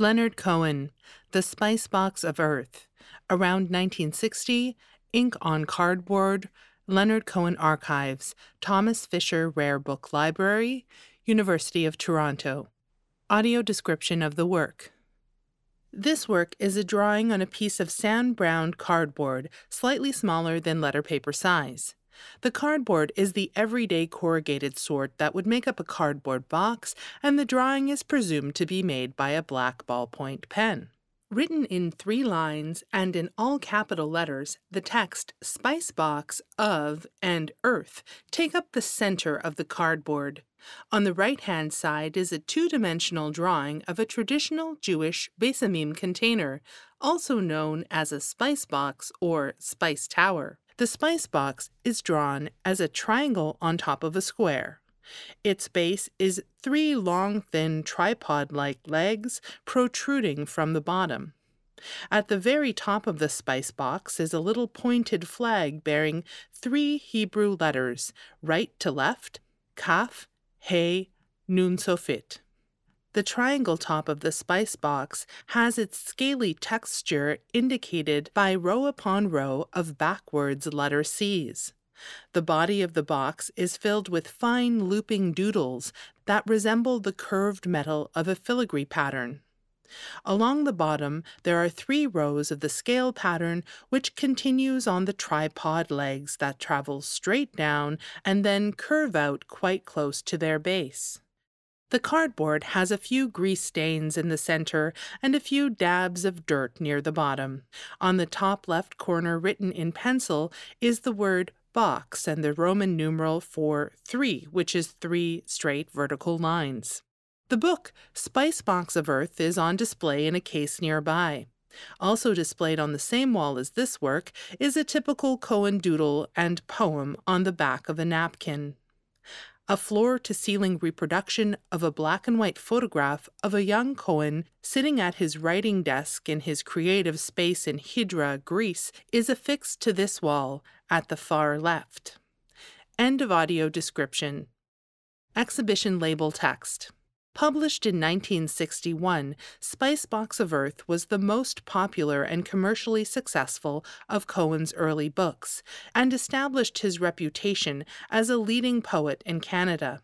Leonard Cohen, The Spice Box of Earth. Around 1960, Ink on Cardboard, Leonard Cohen Archives, Thomas Fisher Rare Book Library, University of Toronto. Audio description of the work. This work is a drawing on a piece of sand brown cardboard, slightly smaller than letter paper size. The cardboard is the everyday corrugated sort that would make up a cardboard box, and the drawing is presumed to be made by a black ballpoint pen. Written in three lines and in all capital letters, the text Spice Box of and Earth take up the center of the cardboard. On the right hand side is a two dimensional drawing of a traditional Jewish besamim container, also known as a spice box or spice tower. The spice box is drawn as a triangle on top of a square. Its base is three long, thin tripod like legs protruding from the bottom. At the very top of the spice box is a little pointed flag bearing three Hebrew letters, right to left, Kaf, He, Nun Sofit. The triangle top of the spice box has its scaly texture indicated by row upon row of backwards letter C's. The body of the box is filled with fine looping doodles that resemble the curved metal of a filigree pattern. Along the bottom, there are three rows of the scale pattern, which continues on the tripod legs that travel straight down and then curve out quite close to their base. The cardboard has a few grease stains in the center and a few dabs of dirt near the bottom. On the top left corner, written in pencil, is the word box and the Roman numeral for 3, which is three straight vertical lines. The book Spice Box of Earth is on display in a case nearby. Also displayed on the same wall as this work is a typical Cohen doodle and poem on the back of a napkin a floor to ceiling reproduction of a black and white photograph of a young Cohen sitting at his writing desk in his creative space in Hydra, Greece, is affixed to this wall at the far left. End of audio description. Exhibition label text. Published in 1961, Spice Box of Earth was the most popular and commercially successful of Cohen's early books, and established his reputation as a leading poet in Canada.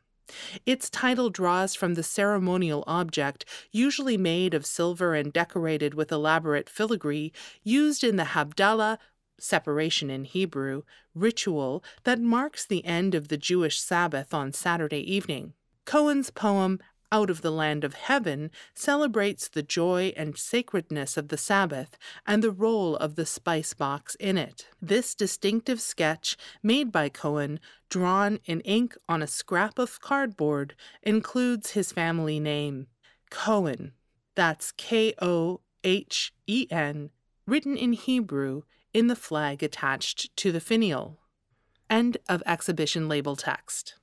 Its title draws from the ceremonial object, usually made of silver and decorated with elaborate filigree, used in the Havdalah, separation in Hebrew, ritual that marks the end of the Jewish Sabbath on Saturday evening. Cohen's poem out of the land of heaven celebrates the joy and sacredness of the Sabbath and the role of the spice box in it. This distinctive sketch, made by Cohen, drawn in ink on a scrap of cardboard, includes his family name, Cohen. That's K O H E N, written in Hebrew in the flag attached to the finial. End of exhibition label text.